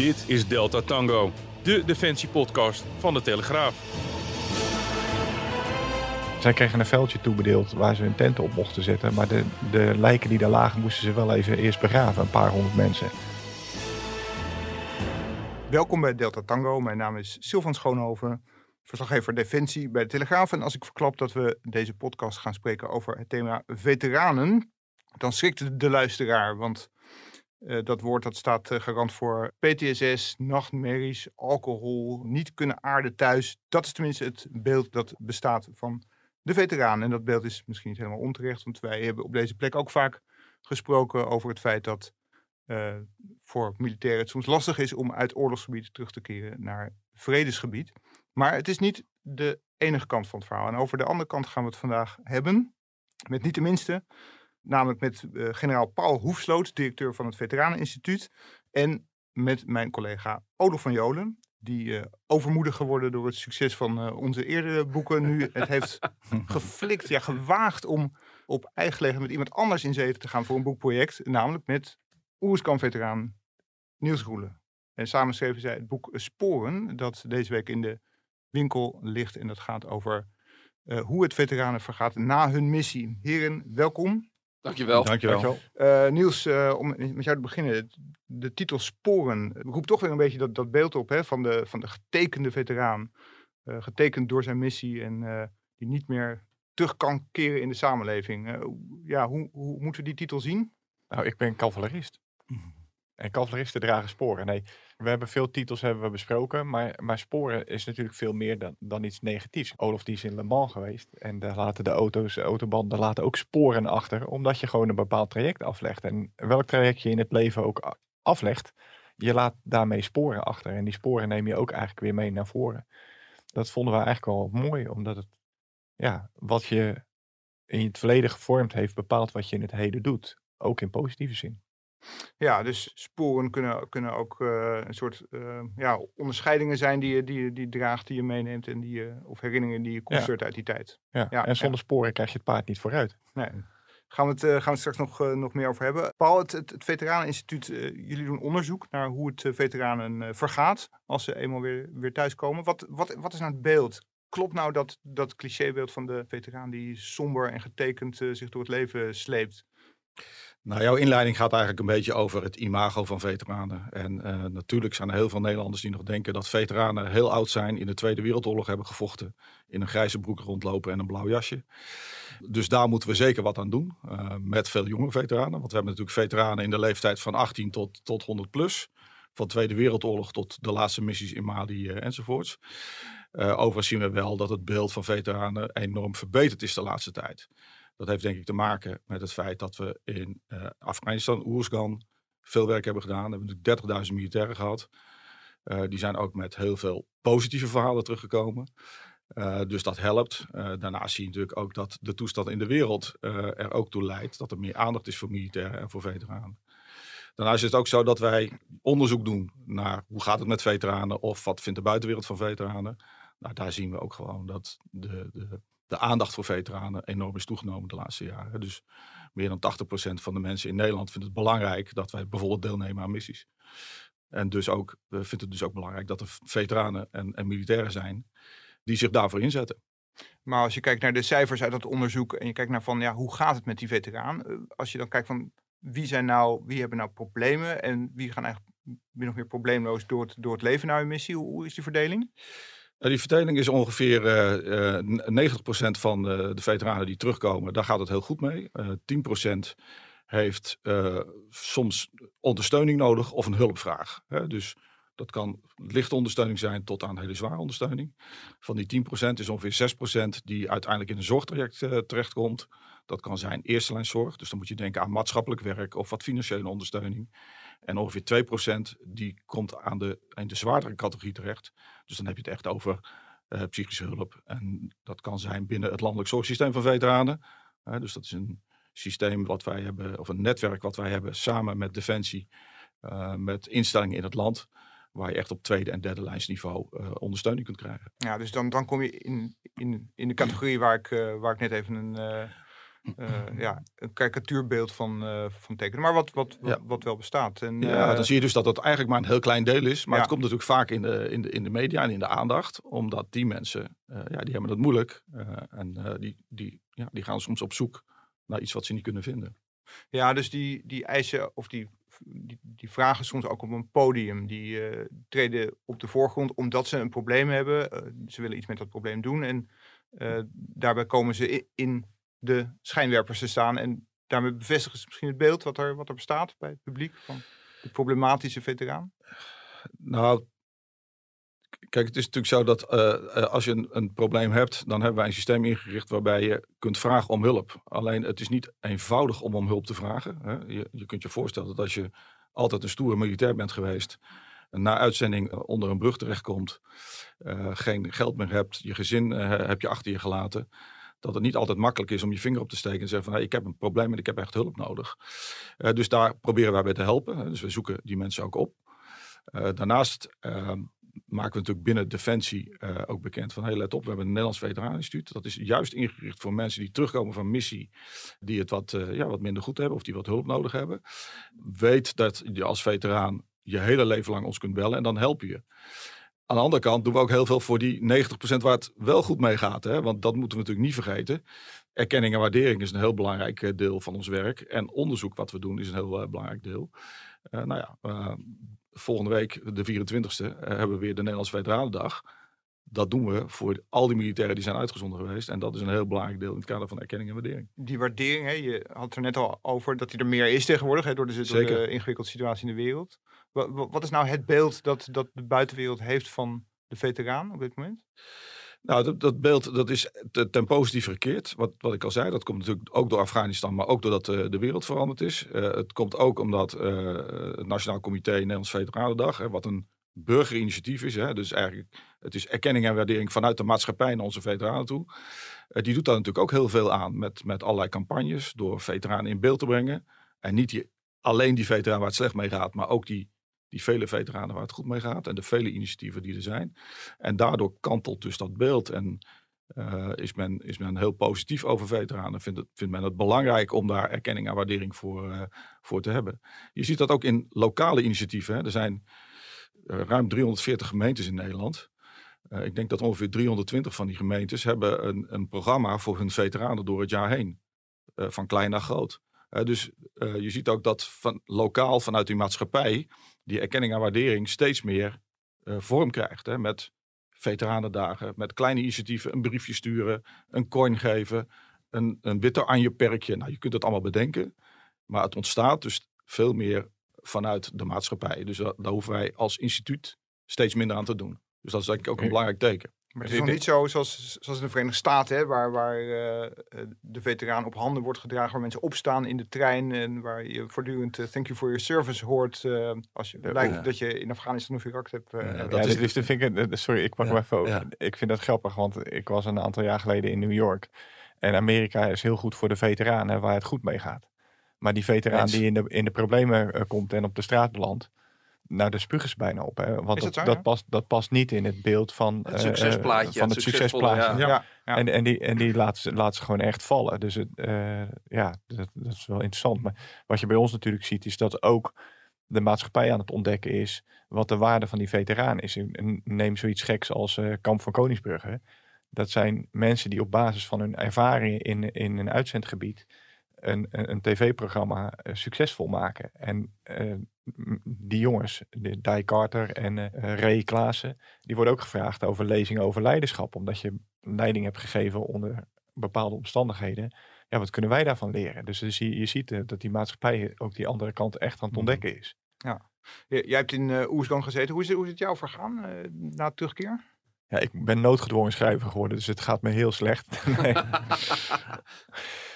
Dit is Delta Tango, de defensiepodcast van de Telegraaf. Zij kregen een veldje toebedeeld waar ze hun tenten op mochten zetten. Maar de, de lijken die daar lagen moesten ze wel even eerst begraven, een paar honderd mensen. Welkom bij Delta Tango. Mijn naam is Sylvan Schoonhoven, verslaggever Defensie bij de Telegraaf. En als ik verklap dat we deze podcast gaan spreken over het thema veteranen, dan schrikt de luisteraar. Want uh, dat woord dat staat uh, garant voor PTSS, nachtmerries, alcohol, niet kunnen aarden thuis. Dat is tenminste het beeld dat bestaat van de veteraan. En dat beeld is misschien niet helemaal onterecht, want wij hebben op deze plek ook vaak gesproken over het feit dat uh, voor militairen het soms lastig is om uit oorlogsgebied terug te keren naar vredesgebied. Maar het is niet de enige kant van het verhaal. En over de andere kant gaan we het vandaag hebben. Met niet de minste, namelijk met uh, generaal Paul Hoefsloot, directeur van het Veteraneninstituut. En met mijn collega Olaf van Jolen, die uh, overmoedig geworden door het succes van uh, onze eerdere boeken. Nu het heeft geflikt, ja, gewaagd om op eigen leggen met iemand anders in zee te gaan voor een boekproject. Namelijk met Oerskamp-veteraan Niels Roelen. En samen schreven zij het boek Sporen, dat deze week in de winkel ligt. En dat gaat over uh, hoe het veteranen vergaat na hun missie. Heren, welkom. Dankjewel. Dankjewel. Uh, Niels, uh, om met jou te beginnen. De titel Sporen roept toch weer een beetje dat, dat beeld op hè, van, de, van de getekende veteraan. Uh, getekend door zijn missie en die niet meer terug kan keren in de samenleving. ja, hoe, hoe moeten we die titel zien? Nou, ik ben cavalerist. En cavaleristen dragen sporen. Nee, we hebben veel titels hebben we besproken, maar, maar sporen is natuurlijk veel meer dan, dan iets negatiefs. Olaf die is in Le Mans geweest en daar laten de auto's, de autobanden laten ook sporen achter, omdat je gewoon een bepaald traject aflegt. En welk traject je in het leven ook aflegt, je laat daarmee sporen achter. En die sporen neem je ook eigenlijk weer mee naar voren. Dat vonden we eigenlijk wel mooi, omdat het, ja, wat je in het verleden gevormd heeft, bepaalt wat je in het heden doet. Ook in positieve zin. Ja, dus sporen kunnen, kunnen ook uh, een soort uh, ja, onderscheidingen zijn die je, die, je, die draagt, die je meeneemt en die je, of herinneringen die je koestert ja. uit die tijd. Ja, ja en zonder ja. sporen krijg je het paard niet vooruit. Nee. Gaan we het, uh, gaan we het straks nog, nog meer over hebben. Paul, het, het, het Veteraneninstituut, jullie doen onderzoek naar hoe het veteranen vergaat als ze eenmaal weer, weer thuiskomen. Wat, wat, wat is nou het beeld? Klopt nou dat, dat clichébeeld van de veteraan die somber en getekend zich door het leven sleept? Nou, jouw inleiding gaat eigenlijk een beetje over het imago van veteranen. En uh, natuurlijk zijn er heel veel Nederlanders die nog denken dat veteranen heel oud zijn, in de Tweede Wereldoorlog hebben gevochten, in een grijze broek rondlopen en een blauw jasje. Dus daar moeten we zeker wat aan doen, uh, met veel jonge veteranen. Want we hebben natuurlijk veteranen in de leeftijd van 18 tot, tot 100 plus. Van de Tweede Wereldoorlog tot de laatste missies in Mali uh, enzovoorts. overigens zien we wel dat het beeld van veteranen enorm verbeterd is de laatste tijd. Dat heeft denk ik te maken met het feit dat we in uh, Afghanistan, Oersgan, veel werk hebben gedaan. We hebben natuurlijk 30.000 militairen gehad. Uh, die zijn ook met heel veel positieve verhalen teruggekomen. Uh, dus dat helpt. daarnaast zie je natuurlijk ook dat de toestand in de wereld er ook toe leidt dat er meer aandacht is voor militairen en voor veteranen. Daarnaast is het ook zo dat wij onderzoek doen naar hoe gaat het met veteranen of wat vindt de buitenwereld van veteranen. Nou, daar zien we ook gewoon dat de, de de aandacht voor veteranen enorm is toegenomen de laatste jaren. Dus meer dan 80% van de mensen in Nederland vindt het belangrijk dat wij bijvoorbeeld deelnemen aan missies. En dus ook, we vinden het dus ook belangrijk dat er veteranen en, en militairen zijn die zich daarvoor inzetten. Maar als je kijkt naar de cijfers uit dat onderzoek en je kijkt naar van ja, hoe gaat het met die veteraan? Eh, als je dan kijkt van wie zijn nou, wie hebben nou problemen en wie gaan eigenlijk min of meer probleemloos door het, door het leven naar hun missie? Hoe is die verdeling? Die verdeling is ongeveer uh, uh, 90% van de, de, veteranen die terugkomen, daar gaat het heel goed mee. Uh, 10% heeft soms ondersteuning nodig of een hulpvraag. Hè? Dus Dat kan lichte ondersteuning zijn tot aan hele zware ondersteuning. Van die 10% is ongeveer 6% die uiteindelijk in een zorgtraject uh, terechtkomt. Dat kan zijn eerste lijn zorg. Dus dan moet je denken aan maatschappelijk werk of wat financiële ondersteuning. En ongeveer 2% die komt aan de, in de zwaardere categorie terecht. Dus dan heb je het echt over uh, psychische hulp. En dat kan zijn binnen het landelijk zorgsysteem van veteranen. Dus dat is een systeem wat wij hebben, of een netwerk wat wij hebben samen met Defensie, uh, met instellingen in het land waar je echt op tweede en derde lijnsniveau uh, ondersteuning kunt krijgen. Ja, dus dan, dan kom je in, in, in de categorie waar ik, uh, waar ik net even een, uh, ja, een karikatuurbeeld van, van tekenen. Maar wat, wat, ja. wat wel bestaat. En, ja, dan zie je dus dat dat eigenlijk maar een heel klein deel is. Maar ja. het komt natuurlijk vaak in de, in, de, in de media en in de aandacht. Omdat die mensen, ja, die hebben het moeilijk. en die, die, ja, die gaan soms op zoek naar iets wat ze niet kunnen vinden. Ja, dus die, die eisen of die die, vragen soms ook op een podium. Die uh, treden op de voorgrond omdat ze een probleem hebben. Uh, ze willen iets met dat probleem doen. En uh, daarbij komen ze in, de schijnwerpers te staan. En daarmee bevestigen ze misschien het beeld wat er, wat er bestaat bij het publiek van de problematische veteraan. Nou, kijk, het is natuurlijk zo dat uh, als je een, een, probleem hebt, dan hebben wij een systeem ingericht waarbij je kunt vragen om hulp. Alleen het is niet eenvoudig om om hulp te vragen. Hè. Je, je, kunt je voorstellen dat als je altijd een stoere militair bent geweest, na uitzending onder een brug terechtkomt, geen geld meer hebt, je gezin heb je achter je gelaten. Dat het niet altijd makkelijk is om je vinger op te steken en zeggen van ik heb een probleem en ik heb echt hulp nodig. dus daar proberen wij bij te helpen. Dus we zoeken die mensen ook op. daarnaast ehm, maken we natuurlijk binnen Defensie uh, ook bekend van, hey, let op, we hebben een Nederlands Veteraneninstituut. Dat is juist ingericht voor mensen die terugkomen van missie, die het wat, uh, ja, wat minder goed hebben of die wat hulp nodig hebben. Weet dat je als veteraan je hele leven lang ons kunt bellen en dan help je. Aan de andere kant doen we ook heel veel voor die 90% waar het wel goed mee gaat. Hè? Want dat moeten we natuurlijk niet vergeten. Erkenning en waardering is een heel belangrijk eh, deel van ons werk. En onderzoek wat we doen is een heel belangrijk deel. Nou ja, volgende week, de 24e, uh, hebben we weer de Nederlandse Veteranendag. Dat doen we voor al die militairen die zijn uitgezonden geweest. En dat is een heel belangrijk deel in het kader van erkenning en waardering. Die waardering, hè, je had het er net al over dat die er meer is tegenwoordig. Hè, door, de, door de ingewikkelde situatie in de wereld. Wat, wat is nou het beeld dat, dat de buitenwereld heeft van de veteraan op dit moment? Nou, dat, dat, beeld dat is ten positief verkeerd. Wat, wat ik al zei, dat komt natuurlijk ook door Afghanistan, maar ook doordat uh, de wereld veranderd is. Uh, het komt ook omdat uh, het Nationaal Comité Nederlands Veteranendag, hè, wat een burgerinitiatief is, hè, dus eigenlijk het is erkenning en waardering vanuit de maatschappij naar onze veteranen toe. die doet daar natuurlijk ook heel veel aan met, met allerlei campagnes, door veteranen in beeld te brengen. En niet alleen die veteraan waar het slecht mee gaat, maar ook die die vele veteranen waar het goed mee gaat en de vele initiatieven die er zijn. En daardoor kantelt dus dat beeld en uh, is, men, is men heel positief over veteranen. Vindt, het, vindt men het belangrijk om daar erkenning en waardering voor, uh, voor te hebben. Je ziet dat ook in lokale initiatieven. Hè. Er zijn uh, ruim 340 gemeentes in Nederland. ik denk dat ongeveer 320 van die gemeentes hebben een, een programma voor hun veteranen door het jaar heen. van klein naar groot. dus je ziet ook dat van, lokaal vanuit die maatschappij die erkenning en waardering steeds meer uh, vorm krijgt. Hè, met veteranendagen, met kleine initiatieven, een briefje sturen, een coin geven, een, een witte anje perkje. Nou, je kunt het allemaal bedenken, maar het ontstaat dus veel meer vanuit de maatschappij. Dus daar hoeven wij als instituut steeds minder aan te doen. Dus dat is denk ik ook een belangrijk teken. Maar het is nog niet zo zoals, zoals in de Verenigde Staten, hè, waar, waar uh, de veteraan op handen wordt gedragen, waar mensen opstaan in de trein en waar je voortdurend uh, thank you for your service hoort uh, als je ja, lijkt ja. dat je in Afghanistan of Irak hebt. Ja, dat is, dus, vind ik, sorry, ik pak hem even Ik vind dat grappig, want ik was een aantal jaar geleden in New York en Amerika is heel goed voor de veteranen waar het goed mee gaat. Maar die veteraan die in de, in de problemen komt en op de straat belandt, nou, de ze bijna op. Hè? Want dat, dat, dat, past, dat past niet in het beeld van het succesplaatje. Uh, van het succesplaatje. Ja. Ja. Ja. En, en die, en die laat, ze, laat ze gewoon echt vallen. Dus het, uh, ja, dat, dat, is wel interessant. Maar wat je bij ons natuurlijk ziet, is dat ook de maatschappij aan het ontdekken is wat de waarde van die veteraan is. Neem zoiets geks als uh, Kamp van Koningsbrugge. Dat zijn mensen die op basis van hun ervaringen in, in een uitzendgebied een, een, een tv-programma uh, succesvol maken. En uh, die jongens, de Di Carter en uh, Ray Klaassen, die worden ook gevraagd over lezingen over leiderschap. Omdat je leiding hebt gegeven onder bepaalde omstandigheden. Ja, wat kunnen wij daarvan leren? Dus, dus je, je ziet dat die maatschappij ook die andere kant echt aan het mhm. ontdekken is. Ja. Jij hebt in uh, gezeten. Hoe is, het, hoe is het jou vergaan na terugkeer? Ja, ik ben noodgedwongen schrijver geworden, dus het gaat me heel slecht.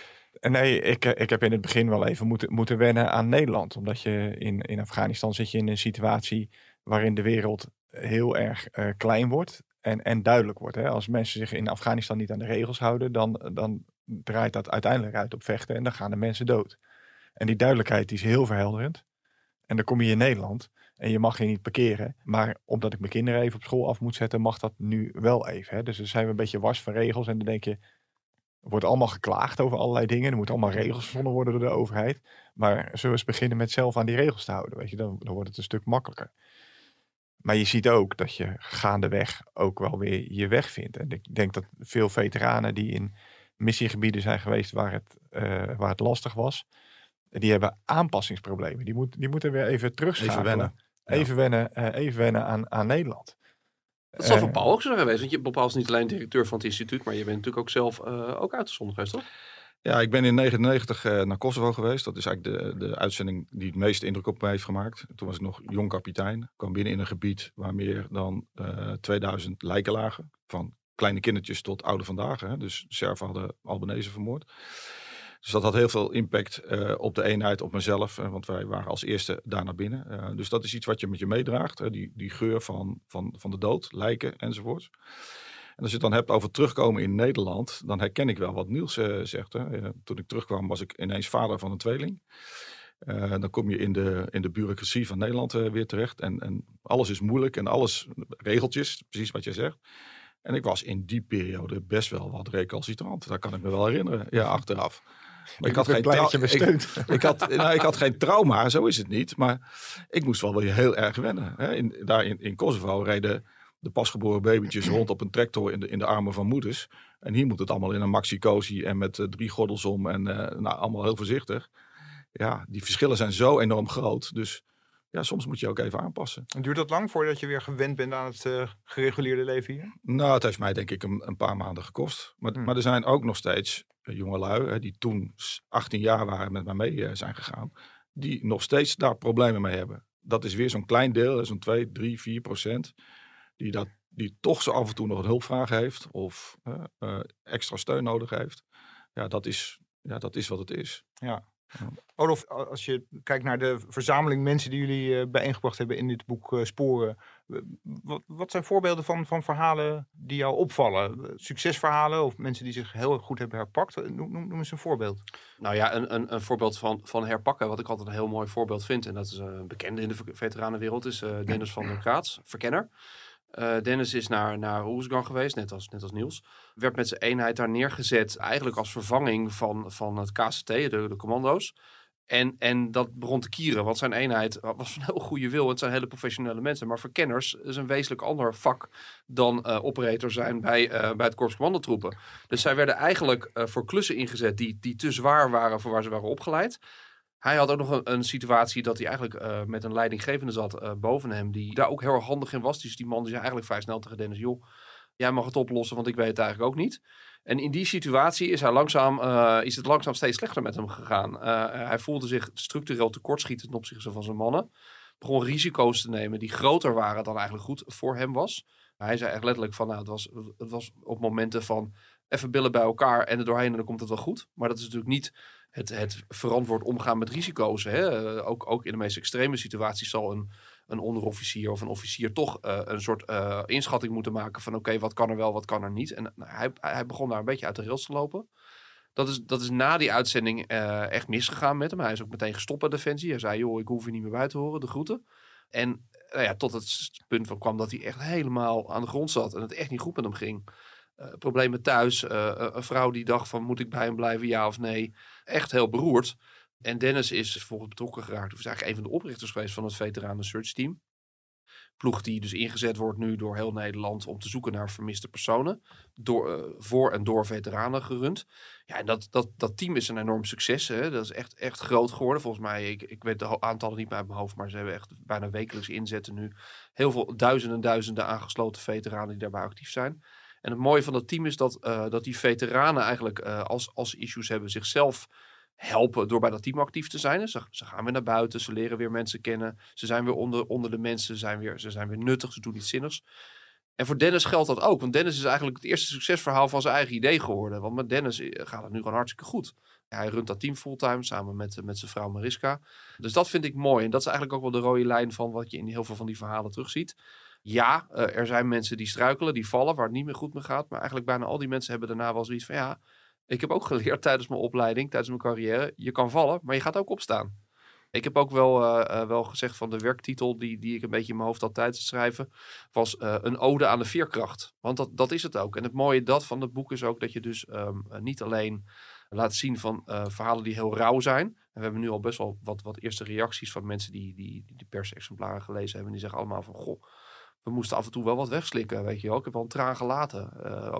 nee, nee ik, ik heb in het begin wel even moeten, moeten wennen aan Nederland. Omdat je in, in Afghanistan zit je in een situatie waarin de wereld heel erg uh, klein wordt en, en duidelijk wordt. Hè? Als mensen zich in Afghanistan niet aan de regels houden, dan, dan draait dat uiteindelijk uit op vechten en dan gaan de mensen dood. En die duidelijkheid die is heel verhelderend. En dan kom je in Nederland en je mag hier niet parkeren. Maar omdat ik mijn kinderen even op school af moet zetten, mag dat nu wel even. Hè? Dus dan zijn we een beetje wars van regels. En dan denk je, er wordt allemaal geklaagd over allerlei dingen. Er moeten allemaal regels verzonnen worden door de overheid. Maar zullen we eens beginnen met zelf aan die regels te houden? Weet je, dan, dan wordt het een stuk makkelijker. Maar je ziet ook dat je gaandeweg ook wel weer je weg vindt. En ik denk dat veel veteranen die in missiegebieden zijn geweest waar het, uh, waar het lastig was, die hebben aanpassingsproblemen. Die, moet, die moeten weer even terugschakelen. Even wennen. Even wennen, uh, even wennen aan, aan Nederland. Dat zal voor Paul ook zo geweest. Want je, Paul is niet alleen directeur van het instituut, maar je bent natuurlijk ook zelf uh, ook uitgezonden geweest, toch? Ja, ik ben in 1999 uh, naar Kosovo geweest. Dat is eigenlijk de, de uitzending die het meeste indruk op mij heeft gemaakt. Toen was ik nog jong kapitein. Ik kwam binnen in een gebied waar meer dan uh, 2000 lijken lagen. Van kleine kindertjes tot oude vandaag. Hè. Dus Serven hadden Albanese vermoord. Dus dat had heel veel impact uh, op de eenheid, op mezelf. Uh, want wij waren als eerste daar naar binnen. Uh, dus dat is iets wat je met je meedraagt. die, die geur van, van, van de dood, lijken enzovoorts. En als je het dan hebt over terugkomen in Nederland, dan herken ik wel wat Niels zegt. Hè. toen ik terugkwam was ik ineens vader van een tweeling. dan kom je in de, in de bureaucratie van Nederland weer terecht. En, en alles is moeilijk en alles regeltjes, precies wat je zegt. En ik was in die periode best wel wat recalcitrant. Dat kan ik me wel herinneren, ja, achteraf. Ik had, geen ik, ik, had, nou, ik had geen trauma, zo is het niet. Maar ik moest wel weer heel erg wennen. Hè. In, daar in, in Kosovo reden de pasgeboren babytjes rond op een tractor in de, in de armen van moeders. En hier moet het allemaal in een maxi-cozy en met uh, drie gordels om. En uh, nou, allemaal heel voorzichtig. Ja, die verschillen zijn zo enorm groot. Dus ja, soms moet je ook even aanpassen. En duurt dat lang voordat je weer gewend bent aan het uh, gereguleerde leven hier? Nou, het heeft mij denk ik een, een paar maanden gekost. Maar, hmm. maar er zijn ook nog steeds jongelui hè, die toen 18 jaar waren met mij mee uh, zijn gegaan, die nog steeds daar problemen mee hebben. Dat is weer zo'n klein deel, zo'n 2, 3, 4 procent, die, dat, die toch zo af en toe nog een hulpvraag heeft of uh, extra steun nodig heeft. Ja, dat is, ja, dat is wat het is. Ja. Olof, als je kijkt naar de verzameling mensen die jullie uh, bijeengebracht hebben in dit boek uh, Sporen. Wat, wat, zijn voorbeelden van, van verhalen die jou opvallen? Succesverhalen of mensen die zich heel goed hebben herpakt? Noem, noem, eens een voorbeeld. Nou ja, een, een, een, voorbeeld van, van herpakken, wat ik altijd een heel mooi voorbeeld vind. En dat is een bekende in de veteranenwereld, is Dennis van der Kraats, verkenner. Uh, Dennis is naar, naar geweest, net als, net als Niels. Werd met zijn eenheid daar neergezet, eigenlijk als vervanging van, van het KCT, de, de commando's. En, en dat begon te kieren, want zijn eenheid was van heel goede wil. Het zijn hele professionele mensen. Maar verkenners is een wezenlijk ander vak dan uh, operator zijn bij, uh, bij het Korps Commandotroepen. Dus zij werden eigenlijk voor klussen ingezet die, die te zwaar waren voor waar ze waren opgeleid. Hij had ook nog een, situatie dat hij eigenlijk uh, met een leidinggevende zat uh, boven hem, die daar ook heel handig in was. Dus die man zei eigenlijk vrij snel tegen Dennis, joh, jij mag het oplossen, want ik weet het eigenlijk ook niet. En in die situatie is, hij langzaam, uh, is het langzaam steeds slechter met hem gegaan. hij voelde zich structureel tekortschieten ten opzichte van zijn mannen. Begon risico's te nemen die groter waren dan eigenlijk goed voor hem was. Hij zei echt letterlijk van, nou, het was, het was op momenten van even billen bij elkaar en er doorheen en dan komt het wel goed. Maar dat is natuurlijk niet het, het verantwoord omgaan met risico's. Hè? Ook, ook in de meest extreme situaties zal een, een onderofficier of een officier toch uh, een soort uh, inschatting moeten maken van oké, wat kan er wel, wat kan er niet. En nou, hij, hij begon daar een beetje uit de rails te lopen. Dat is, dat is na die uitzending echt misgegaan met hem. Hij is ook meteen gestopt bij Defensie. Hij zei, joh, ik hoef je niet meer bij te horen, de groeten. En nou ja, tot het punt van kwam dat hij echt helemaal aan de grond zat en het echt niet goed met hem ging. Uh, problemen thuis, uh, een vrouw die dacht van moet ik bij hem blijven, ja of nee. Echt heel beroerd. En Dennis is vervolgens betrokken geraakt. Hij is eigenlijk een van de oprichters geweest van het Veteranen Search Team. Ploeg die dus ingezet wordt nu door heel Nederland om te zoeken naar vermiste personen. Door, voor en door veteranen gerund. Ja, en dat, dat, dat team is een enorm succes. Hè? Dat is echt, echt groot geworden. Volgens mij, ik, ik weet de aantallen niet meer uit mijn hoofd, maar ze hebben echt bijna wekelijks inzetten nu. Heel veel duizenden duizenden aangesloten veteranen die daarbij actief zijn. En het mooie van dat team is dat, uh, dat die veteranen eigenlijk uh, als, als issues hebben zichzelf helpen door bij dat team actief te zijn. Ze, ze gaan weer naar buiten, ze leren weer mensen kennen. Ze zijn weer onder, onder de mensen, ze zijn, weer, ze zijn weer nuttig, ze doen iets zinnigs. En voor Dennis geldt dat ook. Want Dennis is eigenlijk het eerste succesverhaal van zijn eigen idee geworden. Want met Dennis eh, gaat het nu gewoon hartstikke goed. Hij runt dat team fulltime samen met, met zijn vrouw Mariska. Dus dat vind ik mooi. En dat is eigenlijk ook wel de rode lijn van wat je in heel veel van die verhalen terugziet. Ja, eh, er zijn mensen die struikelen, die vallen, waar het niet meer goed mee gaat. Maar eigenlijk bijna al die mensen hebben daarna wel zoiets van ja, ik heb ook geleerd tijdens mijn opleiding, tijdens mijn carrière. Je kan vallen, maar je gaat ook opstaan. Ik heb ook wel, eh, eh, wel gezegd van de werktitel die, die ik een beetje in mijn hoofd had tijdens het schrijven, was eh, een ode aan de veerkracht. Want dat, dat is het ook. En het mooie dat van het boek is ook dat je dus ehm, niet alleen laat zien van verhalen die heel rauw zijn. En we hebben nu al best wel wat, wat eerste reacties van mensen die, die, die de persexemplaren gelezen hebben. Die zeggen allemaal van, goh, we moesten af en toe wel wat wegslikken, weet je wel. Ik heb wel een traan gelaten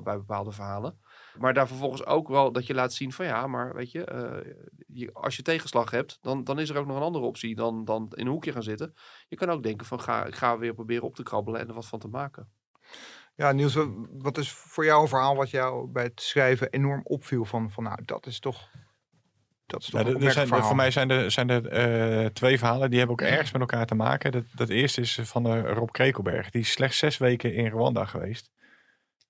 bij bepaalde verhalen. Maar daar vervolgens ook wel dat je laat zien van ja, maar weet je, uh, je als je tegenslag hebt, dan, dan is er ook nog een andere optie dan, dan in een hoekje gaan zitten. Je kan ook denken van ga, ik ga weer proberen op te krabbelen en er wat van te maken. Ja, Niels, wat is voor jou een verhaal wat jou bij het schrijven enorm opviel van, van nou, dat is toch dat is toch ja, er zijn, voor mij zijn er, zijn er uh, twee verhalen die hebben ook ergens met elkaar te maken. Dat, dat eerste is van uh, Rob Krekelberg. Die is slechts zes weken in Rwanda geweest.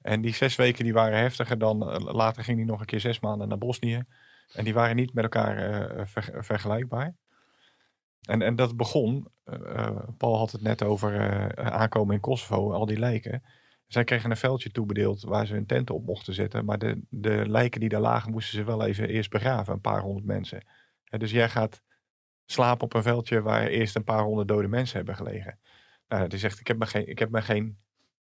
En die zes weken die waren heftiger dan. Eh, later ging hij nog een keer zes maanden naar Bosnië. En die waren niet met elkaar vergelijkbaar. En, en dat begon. Paul had het net over aankomen in Kosovo, al die lijken. Zij kregen een veldje toebedeeld waar ze hun tenten op mochten zetten. Maar de, de lijken die daar lagen, moesten ze wel even eerst begraven. Een paar honderd mensen. dus jij gaat slapen op een veldje waar eerst een paar honderd dode mensen hebben gelegen. Nou, die zegt, ik heb me geen, ik heb me geen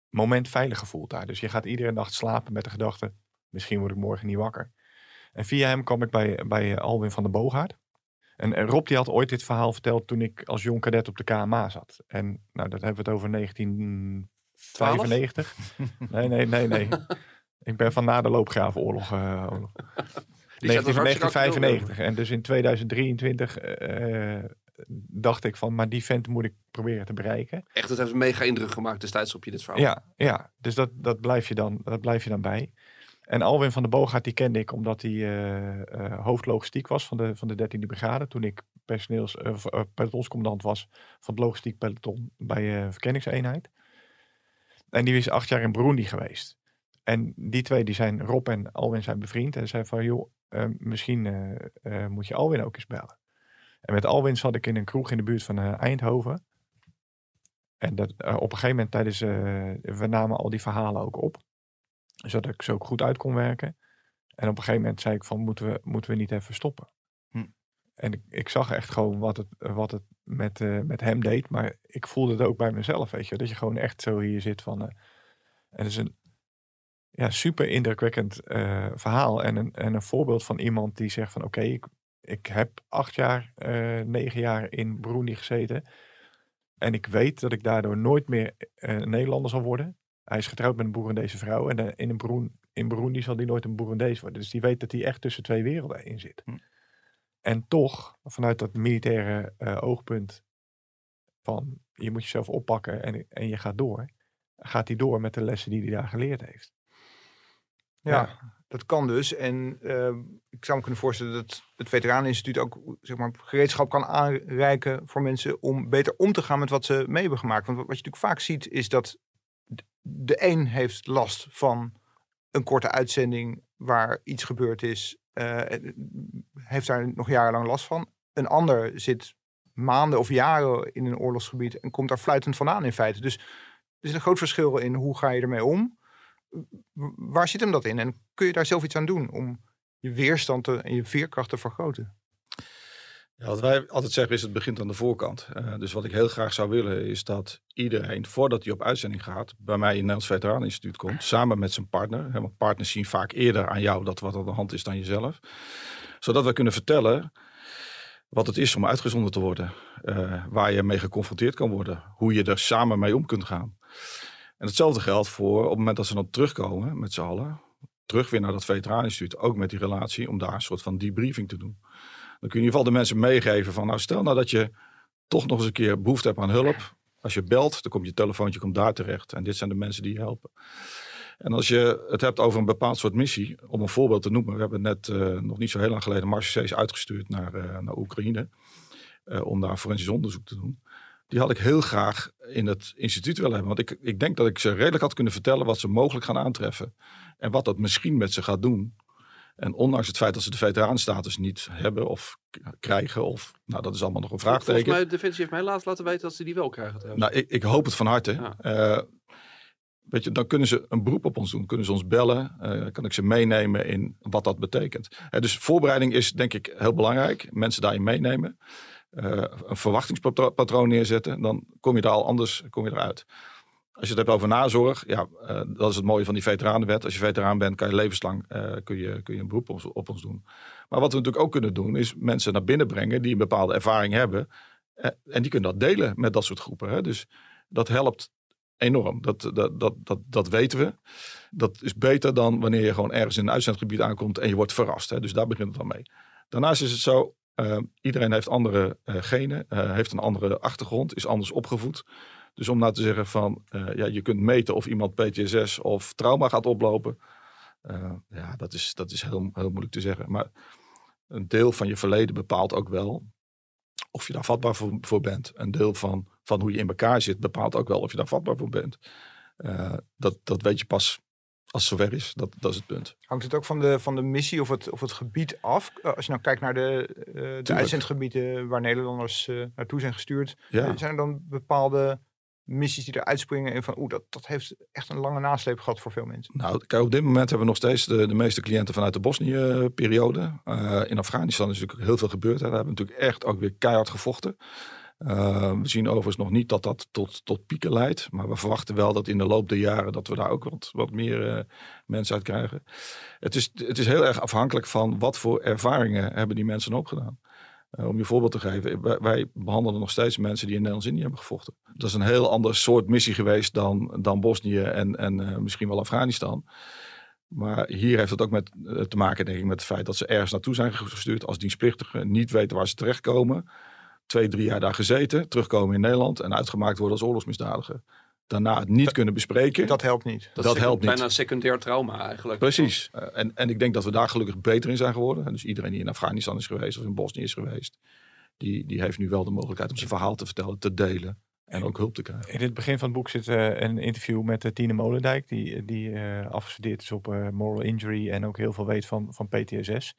moment veilig gevoeld daar. Dus je gaat iedere nacht slapen met de gedachte, misschien word ik morgen niet wakker. En via hem kwam ik bij, bij Alwin van der Boogaard. En, Rob die had ooit dit verhaal verteld toen ik als jong kadet op de KMA zat. En nou, dat hebben we het over 1995. nee, nee, nee, nee. ik ben van na de loopgravenoorlog. Uh, 1995. En dus in 2023 dacht ik van, maar die vent moet ik proberen te bereiken. Echt, dat heeft een mega indruk gemaakt destijds op je dit verhaal. Ja, ja dus dat, dat, blijf je dan, dat blijf je dan bij. En Alwin van der Boogaard, die kende ik omdat hij uh, uh, hoofdlogistiek was van de, van de 13e brigade. Toen ik personeels, uh, pelotonscommandant was van het logistiek peloton bij verkenningseenheid. En die is acht jaar in Burundi geweest. En die twee, die zijn, Rob en Alwin zijn bevriend. En zei van, joh, misschien moet je Alwin ook eens bellen. En met Alwin zat ik in een kroeg in de buurt van Eindhoven. En dat, op een gegeven moment tijdens, we namen al die verhalen ook op. Zodat ik ze ook goed uit kon werken. En op een gegeven moment zei ik van, moeten we, moeten we niet even stoppen? En ik, zag echt gewoon wat het, wat het met, met hem deed. Maar ik voelde het ook bij mezelf, weet je. Dat je gewoon echt zo hier zit van... en het is een ja, super indrukwekkend verhaal. En een, en een voorbeeld van iemand die zegt van... Oké, ik, ik heb acht jaar, uh, negen jaar in Burundi gezeten. En ik weet dat ik daardoor nooit meer uh, Nederlander zal worden. Hij is getrouwd met een Boerendese vrouw. En uh, in, een Burundi, in Burundi zal hij nooit een Boerendees worden. Dus die weet dat hij echt tussen twee werelden in zit. Hm. En toch, vanuit dat militaire oogpunt van je moet jezelf oppakken en, en je gaat door. Gaat hij door met de lessen die hij daar geleerd heeft. Ja, dat kan dus. En uh, ik zou me kunnen voorstellen dat het Veteraneninstituut ook zeg maar, gereedschap kan aanreiken voor mensen om beter om te gaan met wat ze mee hebben gemaakt. Want wat je natuurlijk vaak ziet is dat de een heeft last van een korte uitzending waar iets gebeurd is, heeft daar nog jarenlang last van. Een ander zit maanden of jaren in een oorlogsgebied en komt daar fluitend vandaan in feite. Dus er is een groot verschil in hoe ga je ermee om waar zit hem dat in? En kun je daar zelf iets aan doen om je weerstand en je veerkracht te vergroten? Ja, wat wij altijd zeggen is het begint aan de voorkant. Uh, dus wat ik heel graag zou willen is dat iedereen, voordat hij op uitzending gaat, bij mij in het Nederlands Veteraneninstituut komt, samen met zijn partner. Want partners zien vaak eerder aan jou dat wat aan de hand is dan jezelf. Zodat we kunnen vertellen wat het is om uitgezonden te worden. Uh, waar je mee geconfronteerd kan worden. Hoe je er samen mee om kunt gaan. En hetzelfde geldt voor op het moment dat ze dan terugkomen met z'n allen, terug weer naar dat veteraninstituut, ook met die relatie, om daar een soort van debriefing te doen. Kun je in ieder geval de mensen meegeven van, nou stel nou dat je toch nog eens een keer behoefte hebt aan hulp. Als je belt, dan komt je telefoontje komt daar terecht. En dit zijn de mensen die je helpen. En als je het hebt over een bepaald soort missie, om een voorbeeld te noemen. We hebben net uh, nog niet zo heel lang geleden Marseilles uitgestuurd naar, uh, naar Oekraïne. Uh, om daar forensisch onderzoek te doen. Die had ik heel graag in het instituut willen hebben. Want ik, ik denk dat ik ze redelijk had kunnen vertellen wat ze mogelijk gaan aantreffen. En wat dat misschien met ze gaat doen. En ondanks het feit dat ze de veteranenstatus niet hebben of krijgen, of nou, dat is allemaal nog een vraagteken. Volgens mij, Defensie heeft mij laatst laten weten dat ze die wel krijgen. Trouwens. Nou, ik, ik hoop het van harte. Ja. Uh, weet je, dan kunnen ze een beroep op ons doen, kunnen ze ons bellen, uh, kan ik ze meenemen in wat dat betekent. Uh, dus voorbereiding is denk ik heel belangrijk, mensen daarin meenemen. Uh, een verwachtingspatroon neerzetten, dan kom je daar al anders kom je eruit. Als je het hebt over nazorg, ja, uh, dat is het mooie van die veteranenwet. Als je veteraan bent, kan je levenslang uh, kun je, kun je een beroep op, ons doen. Maar wat we natuurlijk ook kunnen doen, is mensen naar binnen brengen die een bepaalde ervaring hebben. Uh, en die kunnen dat delen met dat soort groepen. Hè? Dus dat helpt enorm. Dat, dat, dat, dat, dat weten we. Dat is beter dan wanneer je gewoon ergens in een uitzendgebied aankomt en je wordt verrast. Hè? Dus daar begint het dan mee. Daarnaast is het zo, iedereen heeft andere genen, heeft een andere achtergrond, is anders opgevoed. Dus om nou te zeggen van, ja, je kunt meten of iemand PTSS of trauma gaat oplopen. ja, dat is, dat is heel, heel moeilijk te zeggen. Maar een deel van je verleden bepaalt ook wel of je daar vatbaar voor, voor bent. Een deel van, van hoe je in elkaar zit bepaalt ook wel of je daar vatbaar voor bent. dat, dat weet je pas als het zover is. Dat, dat is het punt. Hangt het ook van de, van de missie of het, of het gebied af? Als je nou kijkt naar de, uh, de uitzendgebieden waar Nederlanders uh, naartoe zijn gestuurd. Ja. Zijn er dan bepaalde missies die er uitspringen en van oeh, dat, dat heeft echt een lange nasleep gehad voor veel mensen? Nou, kijk, op dit moment hebben we nog steeds de, de meeste cliënten vanuit de Bosnië-periode. Uh, in Afghanistan is natuurlijk heel veel gebeurd. Daar hebben we natuurlijk echt ook weer keihard gevochten. Uh, we zien overigens nog niet dat dat tot, tot pieken leidt. Maar we verwachten wel dat in de loop der jaren dat we daar ook wat, wat meer uh, mensen uit krijgen. Het is, het is heel erg afhankelijk van wat voor ervaringen hebben die mensen opgedaan. Uh, om je voorbeeld te geven, wij, wij, behandelen nog steeds mensen die in Nederlands-Indië hebben gevochten. Dat is een heel ander soort missie geweest dan, dan Bosnië en, en misschien wel Afghanistan. Maar hier heeft het ook met, te maken denk ik, met het feit dat ze ergens naartoe zijn gestuurd als dienstplichtigen, niet weten waar ze terechtkomen twee, drie jaar daar gezeten, terugkomen in Nederland en uitgemaakt worden als oorlogsmisdadiger. Daarna het niet dat, kunnen bespreken. Dat helpt niet. Dat, dat is helpt bijna niet. secundair trauma eigenlijk. Precies. Uh, en, en ik denk dat we daar gelukkig beter in zijn geworden. Dus iedereen die in Afghanistan is geweest of in Bosnië is geweest, die, die heeft nu wel de mogelijkheid om zijn verhaal te vertellen, te delen. En ook hulp te krijgen. In het begin van het boek zit uh, een interview met uh, Tine Molendijk, die, die uh, afgestudeerd is op moral injury en ook heel veel weet van, van PTSS.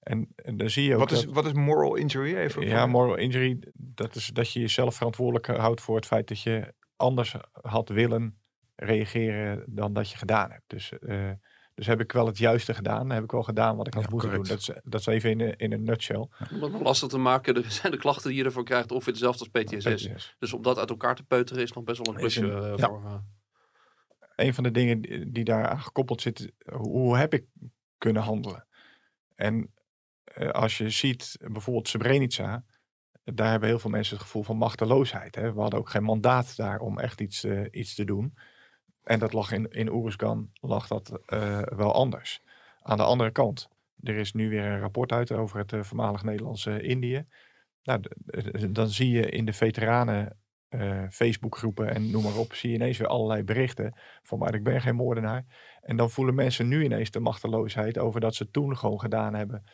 En, en dan zie je ook wat, is, dat, wat is moral injury? Even ja, moral injury, dat is dat je jezelf verantwoordelijk houdt voor het feit dat je anders had willen reageren dan dat je gedaan hebt. Dus, uh, dus heb ik wel het juiste gedaan? Heb ik wel gedaan wat ik had Ja, moeten doen? Dat is, dat is even in, een- in een nutshell. Om nog lastig te maken, er zijn de klachten die je ervoor krijgt ongeveer dezelfde als PTSS. PTSS. Dus om dat uit elkaar te peuteren is nog best wel een klusje een- eh, ja. voor. eh, een van de dingen die die daar aan gekoppeld zit, hoe, hoe heb ik kunnen handelen? En eh, als je ziet, bijvoorbeeld Srebrenica, daar hebben heel veel mensen het gevoel van machteloosheid. Hè? We hadden ook geen mandaat daar om echt iets, eh, iets te doen. En dat lag in, in Oeruzgan lag dat eh, wel anders. Aan de andere kant, er is nu weer een rapport uit over het eh, voormalig Nederlandse Indië. Nou, dan zie je in de veteranen Facebookgroepen en noem maar op, zie je ineens weer allerlei berichten van maar ik ben geen moordenaar. En dan voelen mensen nu ineens de machteloosheid over dat ze toen gewoon gedaan hebben.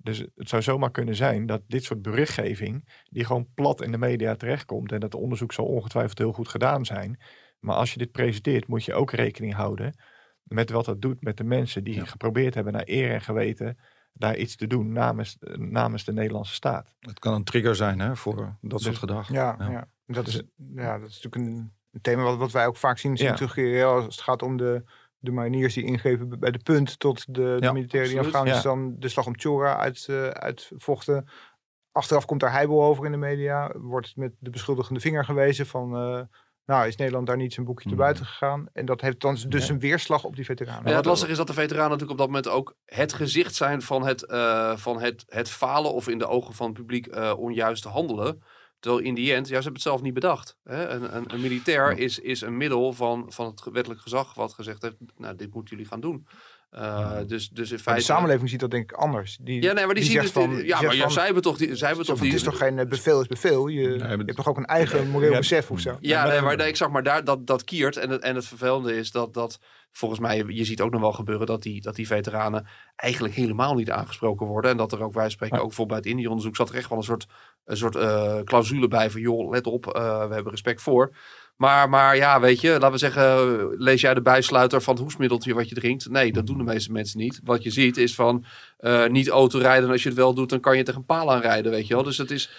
Dus het zou zomaar kunnen zijn dat dit soort berichtgeving, die gewoon plat in de media terechtkomt, en dat onderzoek zal ongetwijfeld heel goed gedaan zijn. Maar als je dit presenteert, moet je ook rekening houden met wat dat doet met de mensen die Ja. geprobeerd hebben naar eer en geweten daar iets te doen namens, namens de Nederlandse staat. Het kan een trigger zijn hè, voor dat soort gedrag. Ja, Ja. ja. Dat, is, ja dat is natuurlijk een, een thema wat, wat wij ook vaak zien, zien Ja. terugkeren als het gaat om de, de mariniers die ingrepen bij de punt tot de, de Ja, militairen die in. Afghanistan de slag om Chora uit, eh, uitvochten. Achteraf komt daar heibel over in de media. Wordt met de beschuldigende vinger gewezen van... eh, nou, is Nederland daar niet zijn boekje te Hmm. buiten gegaan? En dat heeft dan dus Ja. een weerslag op die veteranen. Ja, het lastige is dat de veteranen natuurlijk op dat moment ook het gezicht zijn van het, eh, van het, het falen of in de ogen van het publiek eh onjuist handelen. Terwijl in die end, ja, ze hebben het zelf niet bedacht. Hè? Een, een, een militair is, is een middel van, van het wettelijk gezag wat gezegd heeft, nou, dit moeten jullie gaan doen. Uh, dus, dus in feite... de samenleving ziet dat denk ik anders. Die, Ja, nee, maar die, zien zegt het, van, ja, die maar ja, zij hebben toch die, zij hebben toch van, die, het is toch geen eh, bevel is bevel. Je, maar- je hebt toch ook een eigen moreel Ja. besef of zo. Ja, Maar- nee, maar nee, ik zag maar daar dat, dat kiert. En het, en het vervelende is dat, dat volgens mij, je ziet ook nog wel gebeuren dat die, dat die veteranen eigenlijk helemaal niet aangesproken worden. En dat er ook, wij spreken ook bijvoorbeeld bij het Indië-onderzoek, zat er echt wel een soort, een soort eh, clausule bij van, joh, let op, eh, we hebben respect voor. Maar, maar ja, weet je, laten we zeggen, lees jij de bijsluiter van het hoestmiddeltje wat je drinkt? Nee, dat doen de meeste mensen niet. Wat je ziet is van, eh, niet autorijden. En als je het wel doet, dan kan je tegen een paal aanrijden, weet je wel. Dus het is...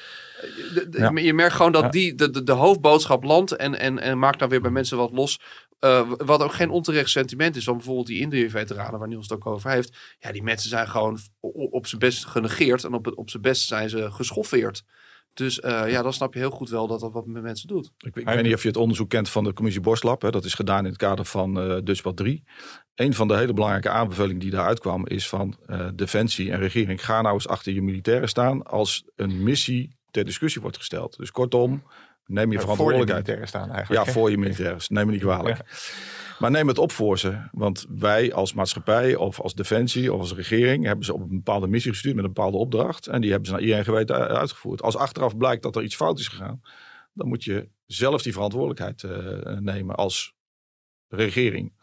eh, de- de- Ja. Je merkt gewoon dat die, de, de, de hoofdboodschap landt en, en, en maakt dan weer bij mensen wat los. Eh, wat ook geen onterecht sentiment is. Want bijvoorbeeld die Indië-veteranen, waar Niels het ook over heeft. Ja, die mensen zijn gewoon o- op zijn best genegeerd. En op, op zijn best zijn ze geschoffeerd. Dus eh, ja, dan snap je heel goed wel dat dat wat met mensen doet. Ik, ik weet niet of je het onderzoek kent van de commissie Borstlab. Hè. Dat is gedaan in het kader van eh Dutchpad 3. Een van de hele belangrijke aanbevelingen die daaruit kwam is van eh, Defensie en regering. Ga nou eens achter je militairen staan als een missie ter discussie wordt gesteld. Dus kortom, neem je voor de verantwoordelijkheid. militairen staan eigenlijk. Ja, voor je militairen. Neem me niet kwalijk. Maar neem het op voor ze. Want wij als maatschappij of als defensie of als regering hebben ze op een bepaalde missie gestuurd met een bepaalde opdracht. En die hebben ze naar iedereen geweten uitgevoerd. Als achteraf blijkt dat er iets fout is gegaan, dan moet je zelf die verantwoordelijkheid eh, nemen als regering.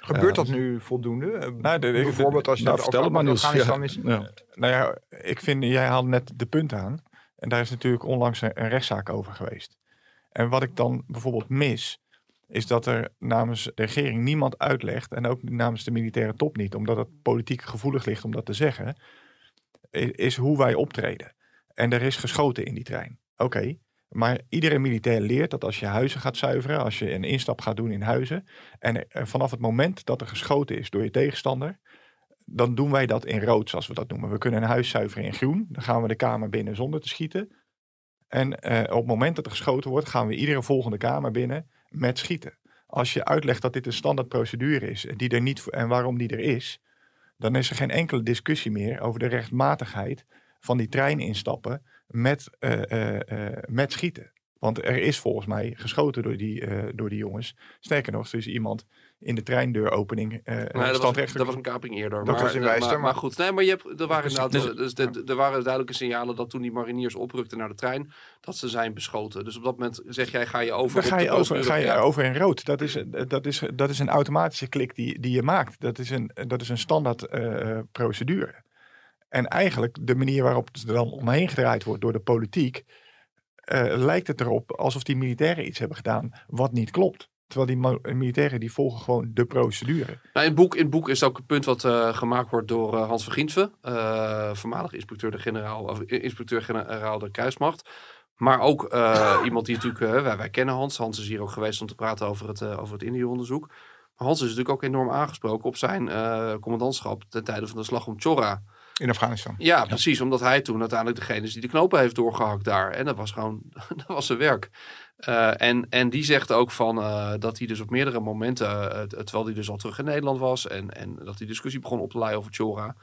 Gebeurt Ja, dat nu voldoende? Eh, Nou, de- de- Bijvoorbeeld als je Nou, naar vertel het maar Niels. Afghanistan Ja, is. ja. Nou ja, ik vind, jij haalde net de punten aan. En daar is natuurlijk onlangs een, een rechtszaak over geweest. En wat ik dan bijvoorbeeld mis, is dat er namens de regering niemand uitlegt, en ook namens de militaire top niet, omdat het politiek gevoelig ligt om dat te zeggen, is hoe wij optreden. En er is geschoten in die trein. Oké, maar iedere militair leert dat als je huizen gaat zuiveren, als je een instap gaat doen in huizen, en vanaf het moment dat er geschoten is door je tegenstander, dan doen wij dat in rood, zoals we dat noemen. We kunnen een huis zuiveren in groen. Dan gaan we de kamer binnen zonder te schieten. En eh, op het moment dat er geschoten wordt, gaan we iedere volgende kamer binnen met schieten. Als je uitlegt dat dit een standaard procedure is die er niet, en waarom die er is, dan is er geen enkele discussie meer over de rechtmatigheid van die trein instappen met, eh, eh, eh, met schieten. Want er is volgens mij geschoten door die, door die jongens. Sterker nog, er is iemand in de treindeuropening uh, Nee, dat, was, standrechtelijk dat was een kaping eerder. Dat maar, was in maar- Wijster, maar, maar- goed, nee, maar je hebt, er waren inderdaad, dus- dus, de- de- er waren duidelijke signalen dat toen die mariniers oprukten naar de trein, dat ze zijn beschoten. Dus op dat moment zeg jij, ga je over Dan ga je, over, ga je over in rood. Dat is, dat, is, dat is een automatische klik die, die je maakt. Dat is een, dat is een standaard eh, procedure. En eigenlijk de manier waarop het er dan omheen gedraaid wordt door de politiek, eh, lijkt het erop alsof die militairen iets hebben gedaan wat niet klopt. Terwijl die militairen die volgen gewoon de procedure. Nou, in, het boek, in boek is ook een punt wat eh, gemaakt wordt door eh, Hans van eh, voormalig inspecteur de generaal, inspecteur-generaal de kruismacht. Maar ook iemand die natuurlijk, wij, wij kennen Hans. Hans is hier ook geweest om te praten over het, over het Indië-onderzoek. Maar Hans is natuurlijk ook enorm aangesproken op zijn commandantschap ten tijde van de slag om Chora. In Afghanistan. Ja, precies. Omdat hij toen uiteindelijk degene is die de knopen heeft doorgehakt daar. En dat was gewoon, dat was zijn werk. Eh, en, en die zegt ook van eh, dat hij dus op meerdere momenten, eh, terwijl hij dus al terug in Nederland was en, en dat die discussie begon op te leiden over Chora,